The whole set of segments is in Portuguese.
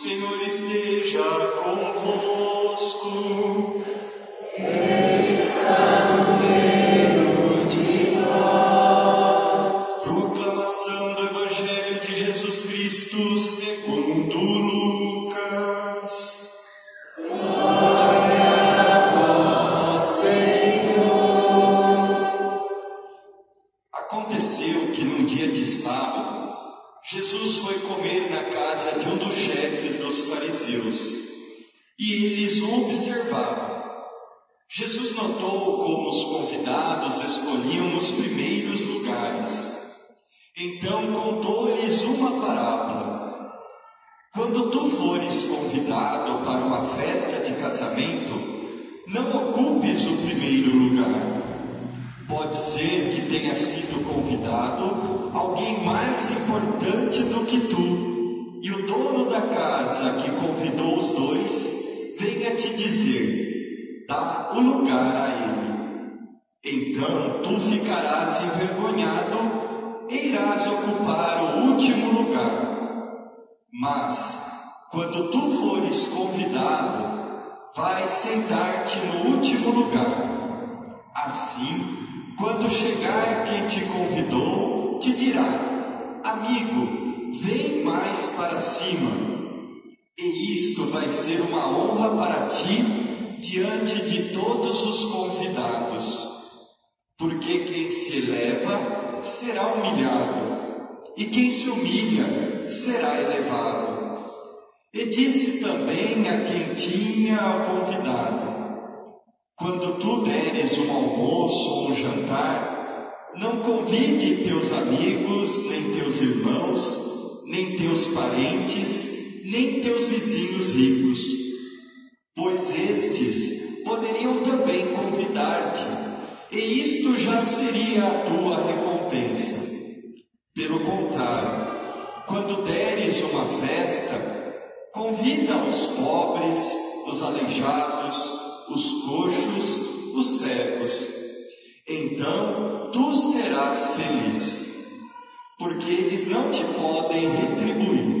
Senhor esteja convosco. Ser que tenha sido convidado alguém mais importante do que tu, e o dono da casa que convidou os dois venha te dizer: dá o lugar a ele. Então tu ficarás envergonhado e irás ocupar o último lugar. Mas, quando tu fores convidado, vai sentar-te no último lugar. Assim, quando chegar quem te convidou, te dirá: Amigo, vem mais para cima. E isto vai ser uma honra para ti diante de todos os convidados. Porque quem se eleva será humilhado, e quem se humilha será elevado. E disse também a quem tinha convidado: quando tu deres um almoço ou um jantar, não convide teus amigos, nem teus irmãos, nem teus parentes, nem teus vizinhos ricos, pois estes poderiam também convidar-te, e isto já seria a tua recompensa. Pelo contrário, quando deres uma festa, convida os pobres, os aleijados, os coxos, os cegos. Então tu serás feliz, porque eles não te podem retribuir.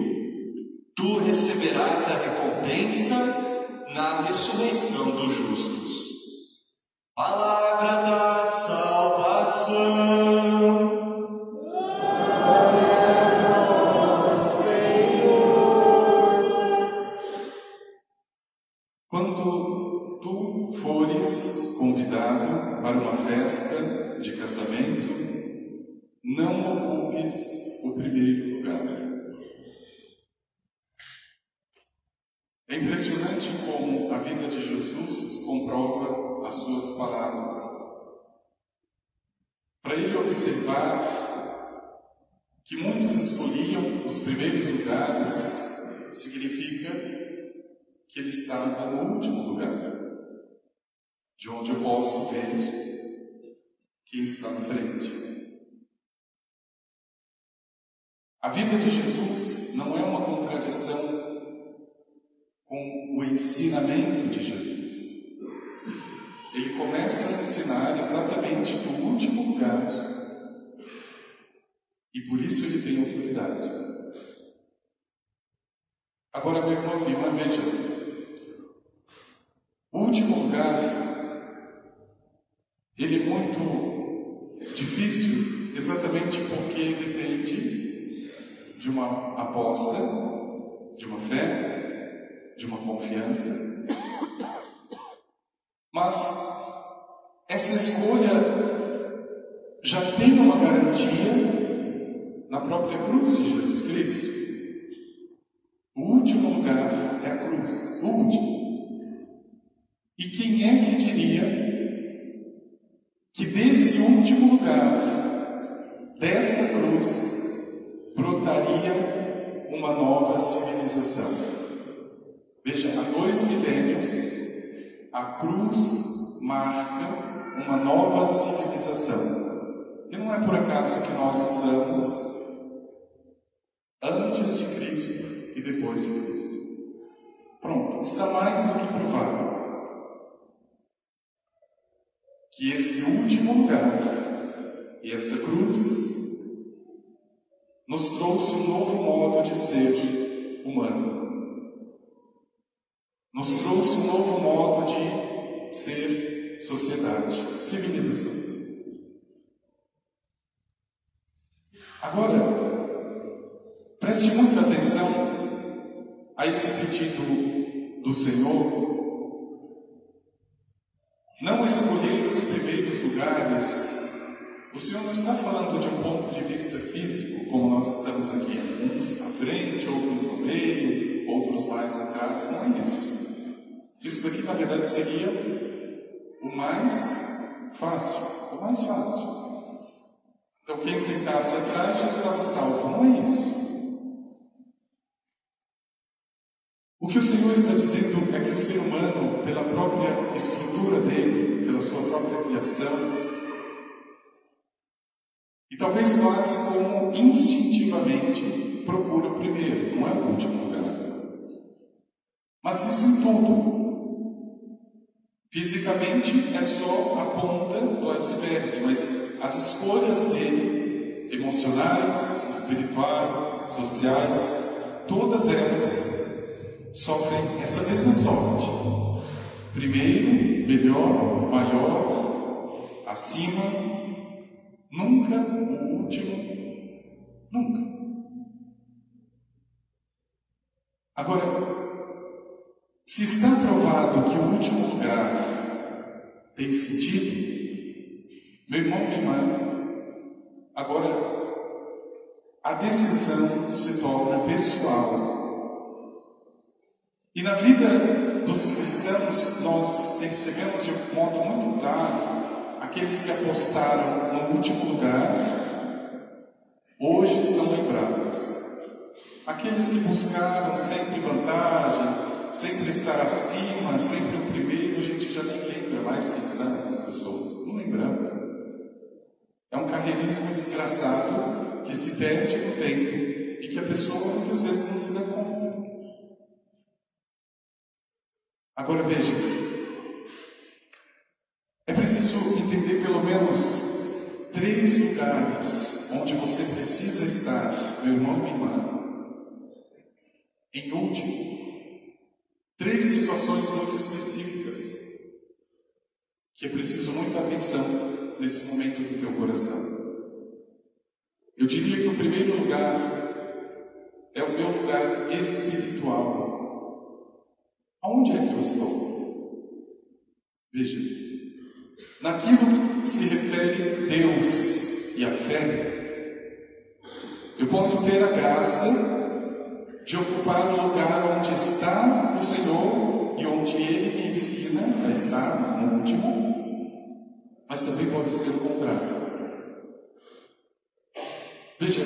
Tu receberás a recompensa na ressurreição dos justos. Palavra ensinamento de Jesus. Ele começa a ensinar exatamente do último lugar e por isso ele tem autoridade. Agora, meu irmão e irmã, veja, o último lugar, ele é muito difícil, exatamente porque depende de uma aposta, de uma fé, de uma confiança. Mas essa escolha já tem uma garantia na própria cruz de Jesus Cristo. O último lugar é a cruz, o último. E quem é que diria que desse último lugar, dessa cruz, brotaria uma nova civilização? Veja, há dois milênios, a cruz marca uma nova civilização. E não é por acaso que nós usamos antes de Cristo e depois de Cristo. Pronto, está mais do que provado que esse último lugar e essa cruz nos trouxe um novo modo de ser humano. Nos trouxe um novo modo de ser sociedade, civilização. Agora, preste muita atenção a esse pedido do Senhor. Não escolher os primeiros lugares. O Senhor não está falando de um ponto de vista físico, como nós estamos aqui, uns à frente, outros no meio, outros mais atrás. Não é isso. Isso daqui, na verdade, seria o mais fácil. O mais fácil. Então, quem sentasse atrás já estava salvo. Não é isso. O que o Senhor está dizendo é que o ser humano, pela própria estrutura dele, pela sua própria criação, e talvez quase como instintivamente procura o primeiro, não é o último lugar. Mas isso em tudo. Fisicamente é só a ponta do iceberg, mas as escolhas dele, emocionais, espirituais, sociais, todas elas sofrem essa mesma sorte. Primeiro, melhor, maior, acima, nunca o último, nunca. Agora, se está provado que o último lugar tem sentido, meu irmão, minha irmã, agora a decisão se torna pessoal. E na vida dos cristãos, nós percebemos de um modo muito claro aqueles que apostaram no último lugar, hoje são lembrados. Aqueles que buscaram sempre vantagem, sempre estar acima, sempre o primeiro, a gente já nem lembra mais quem são essas pessoas. Não lembramos. É um carreirismo desgraçado que se perde no tempo e que a pessoa muitas vezes não se dá conta. Agora veja, é preciso entender pelo menos três lugares onde você precisa estar, meu irmão e irmã. Em último, Três situações muito específicas que preciso muita atenção nesse momento do teu coração. Eu diria que o primeiro lugar é o meu lugar espiritual. Aonde é que eu estou? Veja, naquilo que se refere Deus e a fé, eu posso ter a graça de ocupar o lugar onde está o Senhor e onde Ele me ensina a estar no último, mas também pode ser o contrário. Veja,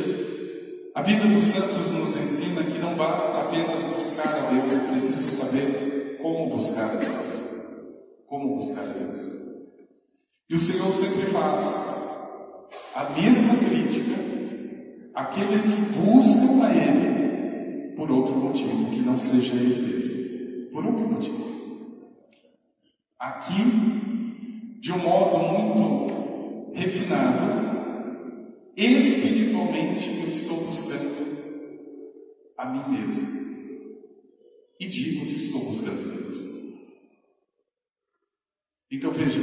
a vida dos santos nos ensina que não basta apenas buscar a Deus, é preciso saber como buscar a Deus. Como buscar a Deus. E o Senhor sempre faz a mesma crítica àqueles que buscam a Ele por outro motivo que não seja ele mesmo. Por outro motivo. Aqui, de um modo muito refinado, espiritualmente eu estou buscando a mim mesmo. E digo que estou buscando Deus. Então veja,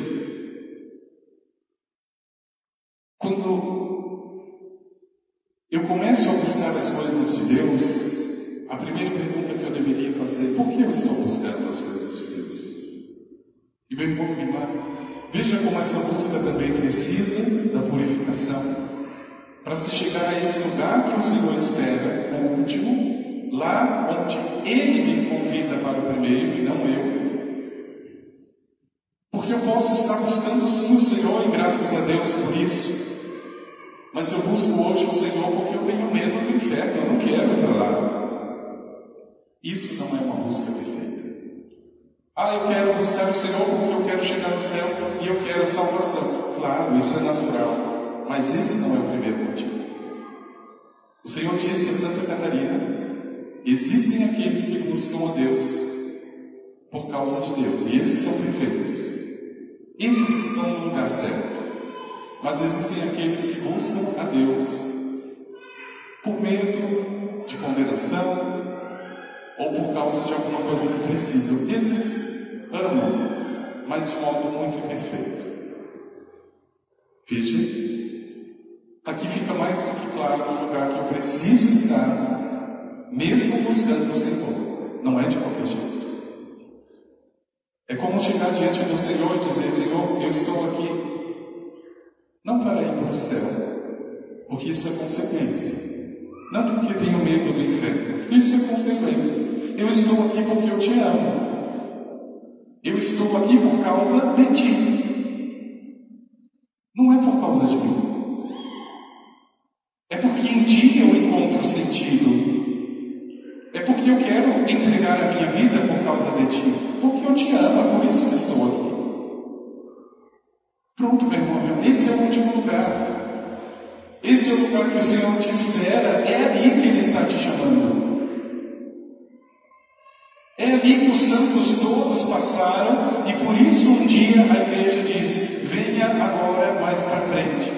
quando eu começo a buscar as coisas de Deus, a primeira pergunta que eu deveria fazer: por que eu estou buscando as coisas de Deus? E meu irmão, minha irmã, veja como essa busca também precisa da purificação. Para se chegar a esse lugar que o Senhor espera, o último, lá onde Ele me convida para o primeiro e não eu. Porque eu posso estar buscando sim o Senhor e graças a Deus por isso. Mas eu busco hoje o Senhor porque eu tenho medo do inferno, eu não quero ir para lá. Isso não é uma busca perfeita. Ah, eu quero buscar o Senhor porque eu quero chegar no céu e eu quero a salvação. Claro, isso é natural. Mas esse não é o primeiro motivo. O Senhor disse a Santa Catarina: existem aqueles que buscam a Deus por causa de Deus, e esses são perfeitos. Esses estão no lugar certo. Mas existem aqueles que buscam a Deus por medo de condenação, ou por causa de alguma coisa que precisam. Esses amam, mas de modo muito imperfeito. Veja, aqui fica mais do que claro o lugar que eu preciso estar, mesmo buscando o Senhor. Não é de qualquer jeito. É como chegar diante do Senhor e dizer: Senhor, eu estou aqui não para ir para o céu, porque isso é consequência. Não porque tenho medo do inferno, isso é consequência. Eu estou aqui porque eu te amo. Eu estou aqui por causa de ti. Não é por causa de mim. É porque em ti eu encontro sentido. É porque eu quero entregar a minha vida por causa de ti. Porque eu te amo, é por isso que estou aqui. Pronto, meu irmão, esse é o último lugar. Esse é o lugar que o Senhor te espera, é ali que Ele está te chamando. É ali que os santos todos passaram, e por isso um dia a igreja disse: venha agora mais para frente,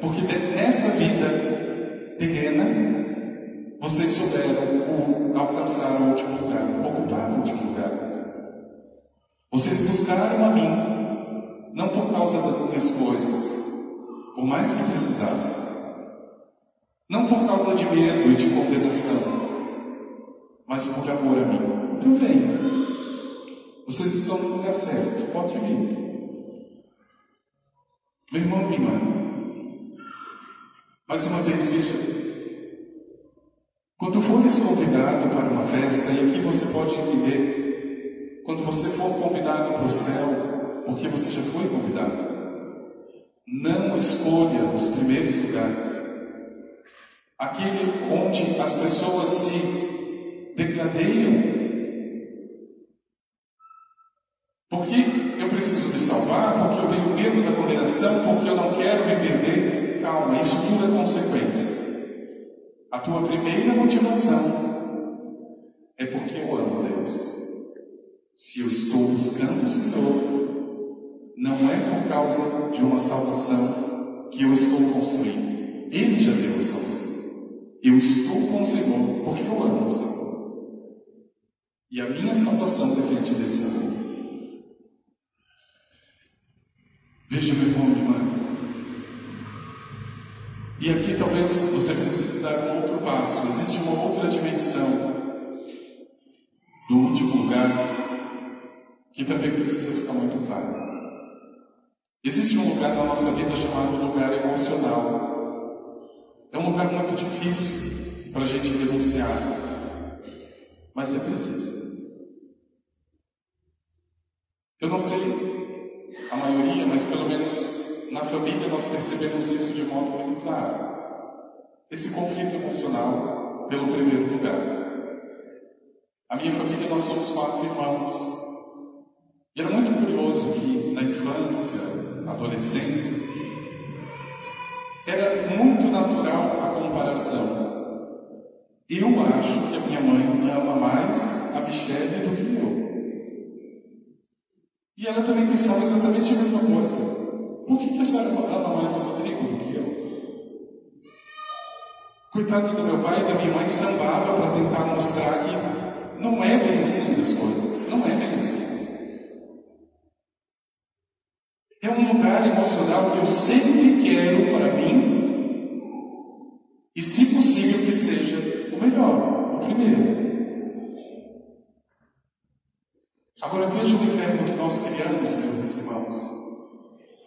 porque nessa vida terrena vocês souberam alcançar o último lugar, ocupar o último lugar. Vocês buscaram a mim, não por causa das minhas coisas, por mais que precisassem, não por causa de medo e de condenação, mas por amor a mim. Então venha. Vocês estão no lugar certo. Pode vir. Meu irmão, minha irmã. Mais uma vez, veja. Quando fores convidado para uma festa, e aqui você pode entender, quando você for convidado para o céu, porque você já foi convidado, não escolha os primeiros lugares aquele onde as pessoas se degradeiam. Porque eu preciso me salvar, porque eu tenho medo da condenação, porque eu não quero me perder. Calma, isso tudo é consequência. A tua primeira motivação é porque eu amo Deus. Se eu estou buscando o Senhor, não é por causa de uma salvação que eu estou construindo. Ele já deu a salvação. Eu estou com o Senhor porque eu amo o Senhor. E a minha salvação depende desse amor. Veja, meu irmão e irmã. E aqui talvez você precise dar um outro passo. Existe uma outra dimensão do último lugar que também precisa ficar muito claro. Existe um lugar na nossa vida chamado lugar emocional. É um lugar muito difícil para a gente denunciar, mas é preciso. Eu não sei a maioria, mas pelo menos na família nós percebemos isso de modo muito claro. Esse conflito emocional pelo primeiro lugar. A minha família, nós somos quatro irmãos. E era muito curioso que na infância, na adolescência, era muito natural a comparação. Eu acho que a minha mãe ama mais a Michelle do que eu. E ela também pensava exatamente a mesma coisa. Por que, que a senhora ama mais o Rodrigo do que eu? Coitado do meu pai e da minha mãe sambava para tentar mostrar que não é assim as coisas. Não é assim. É um lugar emocional que eu sempre quero para mim e, se possível, que seja o melhor, o primeiro. Agora veja o inferno que nós criamos, meus irmãos,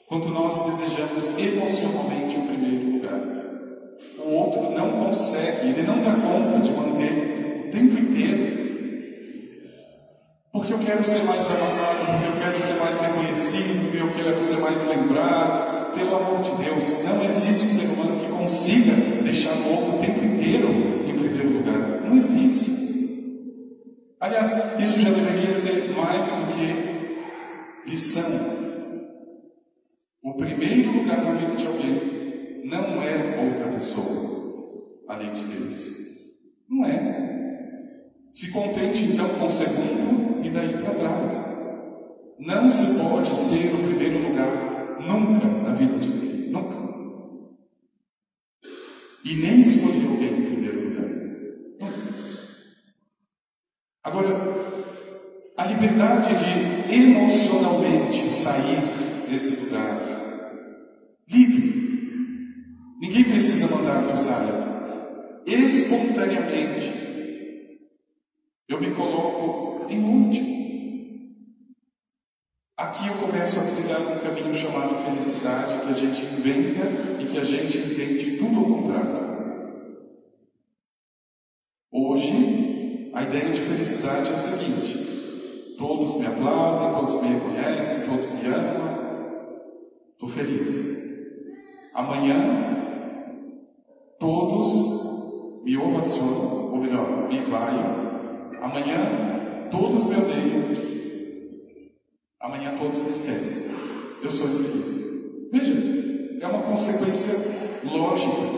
quando nós desejamos emocionalmente o primeiro lugar. O outro não consegue, ele não dá conta de manter o tempo inteiro porque eu quero ser mais amado, porque eu quero ser mais reconhecido, porque eu quero ser mais lembrado. Pelo amor de Deus, não existe ser humano que consiga deixar o outro o tempo inteiro em primeiro lugar. Não existe. Aliás, isso já deveria ser mais do que lição. O primeiro lugar na vida de alguém não é outra pessoa, além de Deus. Não é. Se contente então com o segundo e daí para trás. Não se pode ser o primeiro lugar nunca na vida de ninguém, nunca. E nem escolher alguém em primeiro lugar. Nunca. Agora, a liberdade de emocionalmente sair desse lugar livre. Ninguém precisa mandar que eu saia. Espontaneamente, eu me coloco em último. Aqui eu começo a trilhar um caminho chamado felicidade, que a gente inventa e que a gente entende tudo ao contrário. Hoje, a ideia de felicidade é a seguinte: todos me aplaudem, todos me reconhecem, todos me amam, estou feliz. Amanhã, todos me ovacionam, ou melhor, me vaiam. Amanhã, todos me odeiam. Amanhã todos me esquecem. Eu sou infeliz. Veja, é uma consequência lógica.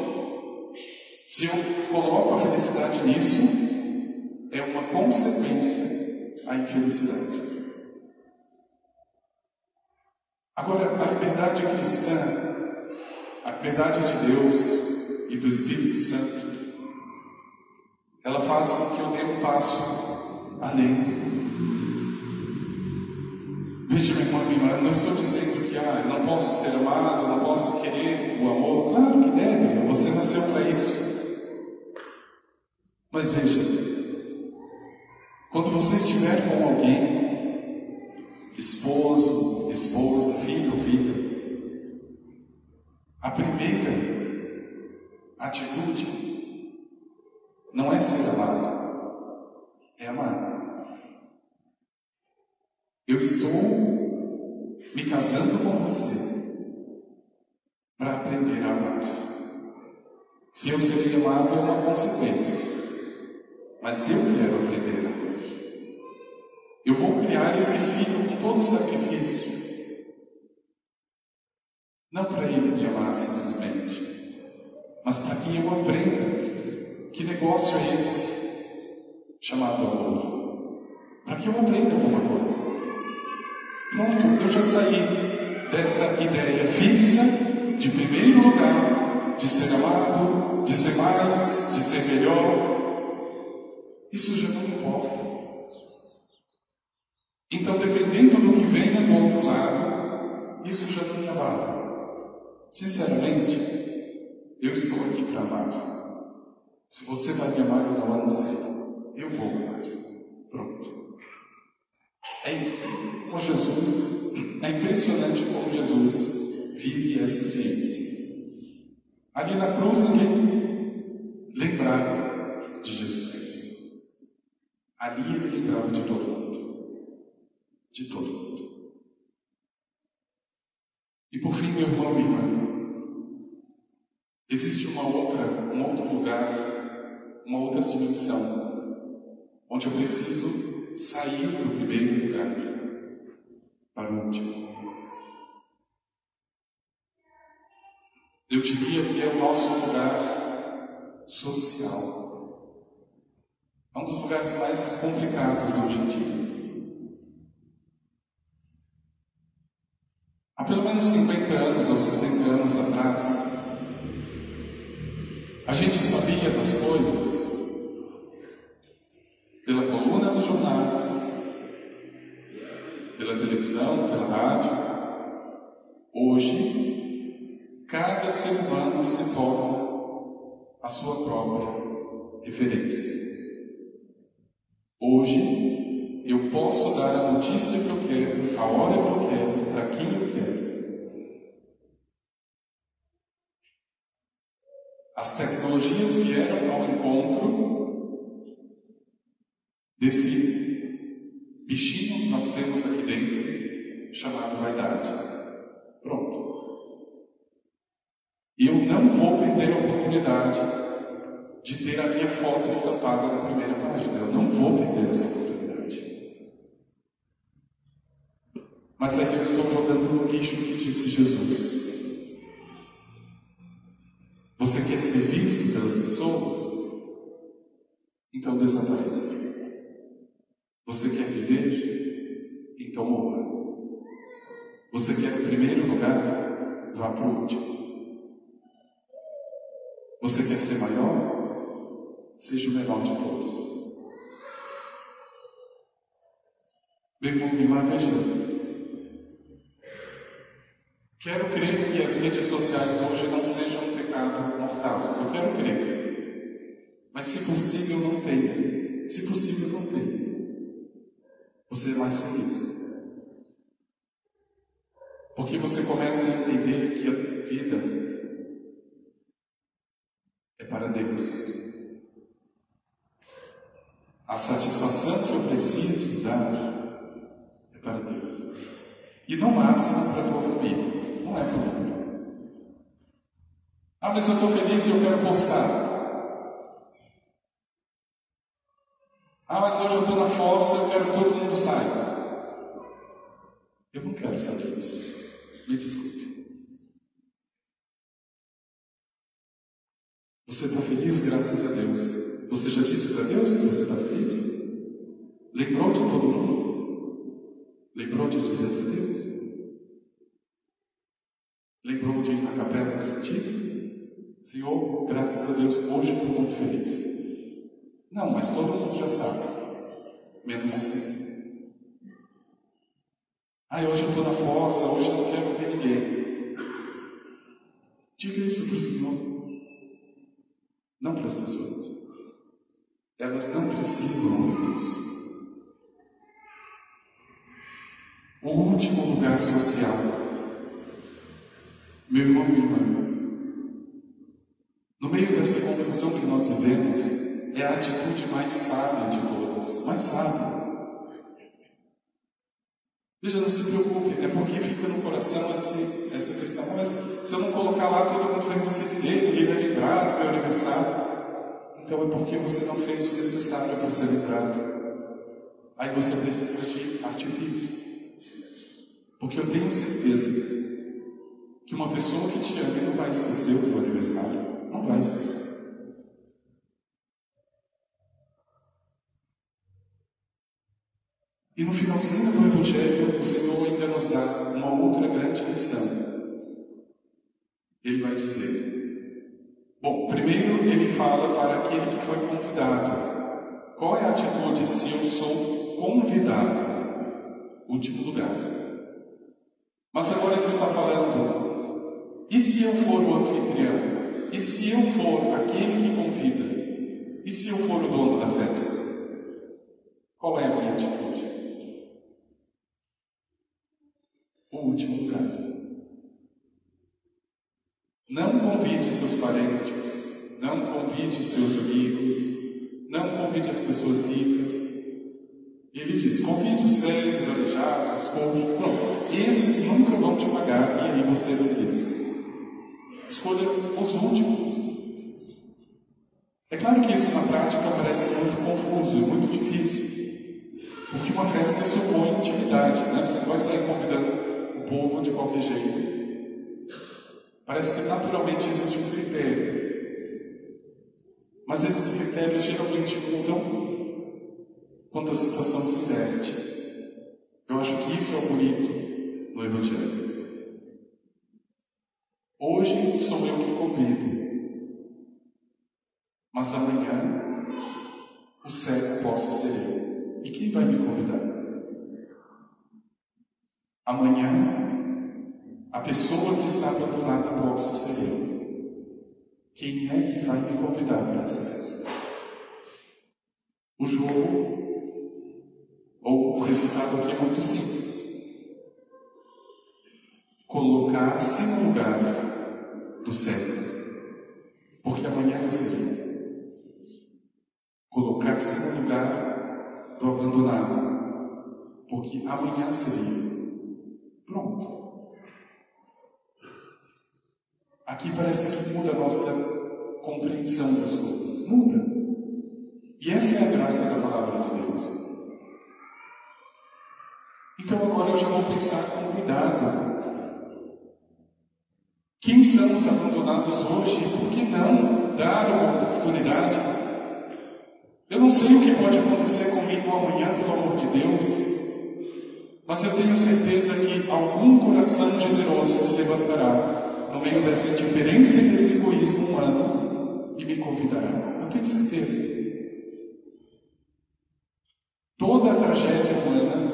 Se eu coloco a felicidade nisso, é uma consequência a infelicidade. Agora, a liberdade cristã, a liberdade de Deus e do Espírito Santo, ela faz com que eu dê um passo além. Veja, meu irmão, minha irmã, não estou dizendo que ah, eu não posso ser amado, eu não posso querer o amor. Claro que deve, você nasceu para isso. Mas veja, quando você estiver com alguém, esposo, esposa, filho ou filha, a primeira atitude não é ser amado, é amar. Eu estou me casando com você para aprender a amar. Se eu serei amado é uma consequência. Mas eu quero aprender a amar. Eu vou criar esse filho com todo o sacrifício. Não para ele me amar simplesmente, mas para que eu aprenda que negócio é esse chamado amor. Para que eu aprenda alguma coisa. Pronto, eu já saí dessa ideia fixa de primeiro lugar, de ser amado, de ser mais, de ser melhor, isso já não importa. Então, dependendo do que venha do outro lado, isso já não me abala. Sinceramente, eu estou aqui para amar. Se você vai me amar ou não, eu não. Eu vou amar. Pronto. É, com Jesus, é impressionante como Jesus vive essa ciência. Ali na cruz, ninguém lembrava de Jesus. Ali ele lembrava de todo mundo. De todo mundo. E por fim, meu irmão, minha irmã, existe uma outra, um outro lugar, uma outra dimensão, onde eu preciso sair do primeiro lugar para o último. Eu diria que é o nosso lugar social. É um dos lugares mais complicados hoje em dia. Há pelo menos 50 anos ou 60 anos atrás, a gente sabia das coisas pela coluna dos jornais, pela televisão, pela rádio. Hoje, cada ser humano se torna a sua própria referência. Hoje, eu posso dar a notícia que eu quero, a hora que eu quero, para quem eu quero. As tecnologias vieram ao encontro desse bichinho que nós temos aqui dentro, chamado vaidade. Pronto. Eu não vou perder a oportunidade de ter a minha foto estampada na primeira página. Eu não vou perder essa oportunidade. Mas aí eu estou jogando no lixo que disse Jesus. Então desapareça. Você quer viver? Então morra. Você quer o primeiro lugar? Vá para o último. Você quer ser maior? seja o menor de todos. Meu irmão, minha irmã, veja. Quero crer que as redes sociais hoje não sejam um pecado mortal. Eu quero crer. Mas se possível, não tenha. Se possível, não tenha. Você é mais feliz. Porque você começa a entender que a vida é para Deus. A satisfação que eu preciso dar é para Deus. E no máximo para a tua família. Não é para mundo. Ah, mas eu estou feliz e eu quero postar. Hoje eu quero que todo mundo saiba. Eu não quero saber disso. Me desculpe. Você está feliz graças a Deus. Você já disse para Deus que você está feliz? Lembrou de todo mundo? Lembrou de dizer para Deus? Lembrou de ir na capela do Santíssimo? Senhor, graças a Deus, hoje estou muito feliz. Não, mas todo mundo já sabe. Menos o Senhor. Ah, hoje eu estou na fossa, hoje eu não quero ver ninguém. Diga isso para o Senhor. Não para as pessoas. Elas não precisam ouvir isso. O último lugar social. Meu irmão, minha irmã. No meio dessa confusão que nós vivemos, é a atitude mais sábia de Mais sábia. Veja, não se preocupe, é porque fica no coração esse, essa questão. Mas se eu não colocar lá, todo mundo vai me esquecer, ninguém vai lembrar do meu aniversário. Então é porque você não fez o necessário para ser lembrado. Aí você precisa de artifício. Porque eu tenho certeza que uma pessoa que te ama não vai esquecer o teu aniversário. Não vai esquecer. E no finalzinho do Evangelho, o Senhor ainda nos dá uma outra grande lição. Ele vai dizer: Bom, primeiro ele fala para aquele que foi convidado. Qual é a atitude se eu sou convidado? Último lugar. Mas agora ele está falando: e se eu for o anfitrião? E se eu for aquele que convida? E se eu for o dono da festa? Qual é a minha atitude? o último lugar. Não convide seus parentes, não convide seus amigos, não convide as pessoas ricas. Ele diz: convide os cegos, aleijados, os coxos. Não, esses nunca vão te pagar e aí você feliz. Escolha os últimos. É claro que isso na prática parece muito confuso muito difícil, porque uma festa supõe intimidade, né? Você não vai sair convidando povo de qualquer jeito. Parece que naturalmente existe um critério. Mas esses critérios geralmente mudam quando a situação se inverte. Eu acho que isso é o bonito no Evangelho. Hoje sou eu que convido, mas amanhã o cego posso ser eu. E quem vai me convidar? Amanhã, a pessoa que está abandonada posso ser eu. Quem é que vai me convidar para essa festa? O jogo, ou o resultado aqui é muito simples. Colocar-se no lugar do cego. Porque amanhã eu serei. Colocar-se no lugar do abandonado. Porque amanhã seria. Aqui parece que muda a nossa compreensão das coisas. Muda. E essa é a graça da palavra de Deus. Então agora eu já vou pensar com cuidado. Quem são os abandonados hoje? Por que não dar uma oportunidade? Eu não sei o que pode acontecer comigo amanhã, pelo amor de Deus. Mas eu tenho certeza que algum coração generoso se levantará no meio dessa indiferença e desse egoísmo humano e me convidará. Eu tenho certeza. Toda a tragédia humana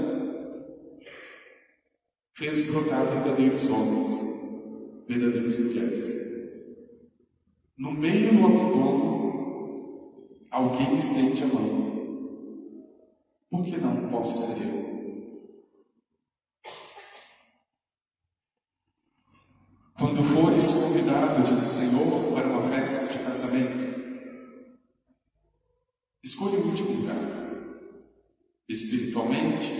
fez brotar verdadeiros homens, verdadeiras mulheres. No meio do abandono, alguém estende a mão. Por que não posso ser eu? Quando fores convidado, diz o Senhor, para uma festa de casamento, escolha o último lugar. Espiritualmente,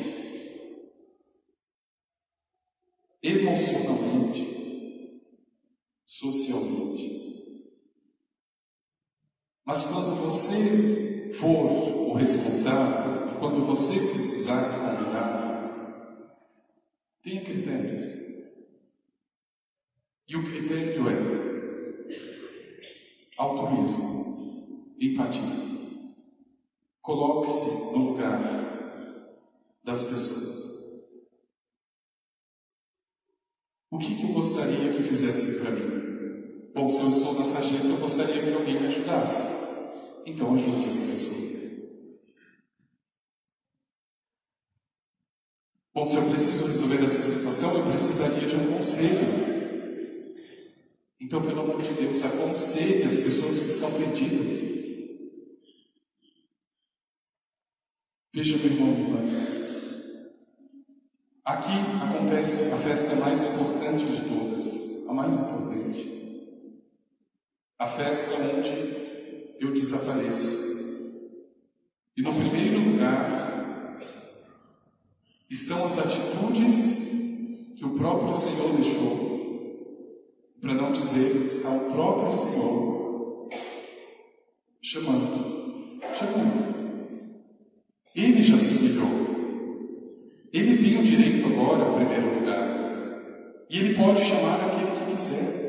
emocionalmente, socialmente. Mas quando você for o responsável, quando você precisar convidar, tenha critérios. E o critério é altruísmo, empatia. Coloque-se no lugar das pessoas. O que, que eu gostaria que fizessem para mim? Bom, se eu na sarjeta, eu gostaria que alguém me ajudasse. Então ajude essa pessoa. Bom, se eu preciso resolver essa situação, eu precisaria de um conselho. Então, pelo amor de Deus, aconselhe as pessoas que estão perdidas. Veja, meu irmão, minha irmã. Aqui acontece a festa mais importante de todas, a mais importante. A festa onde eu desapareço. E no primeiro lugar estão as atitudes que o próprio Senhor deixou para não dizer que está o próprio Senhor chamando, chamando. Ele já se humilhou. Ele tem o direito agora ao primeiro lugar. E ele pode chamar aquele que quiser.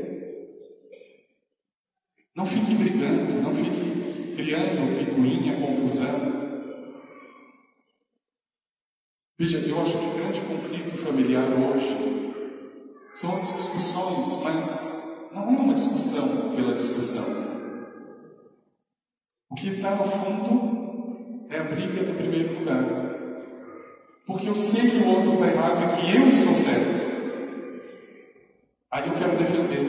Não fique brigando, não fique criando picuinha, confusão. Veja, eu acho que o grande conflito familiar hoje são as discussões, mas não é uma discussão pela discussão. O que está no fundo é a briga do primeiro lugar. Porque eu sei que o outro está errado e que eu estou certo. Aí eu quero defender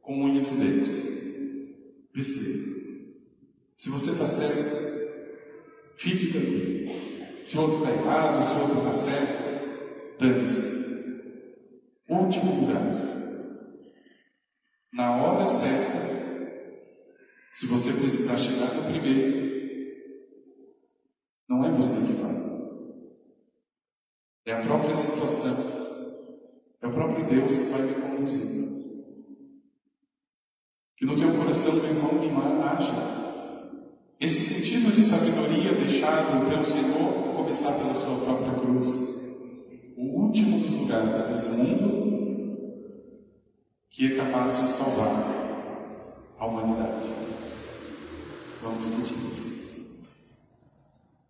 com unhas e dedos. Besteira. Se você está certo, fique tranquilo. Se o outro está errado, se o outro está certo, dane-se último lugar. Na hora certa, se você precisar chegar no primeiro, não é você que vai. É a própria situação. É o próprio Deus que vai me conduzir. Que no teu coração, meu irmão, irmã, haja esse sentido de sabedoria deixado pelo Senhor, começar pela sua própria cruz o último dos lugares desse mundo que é capaz de salvar a humanidade. Vamos pedir isso.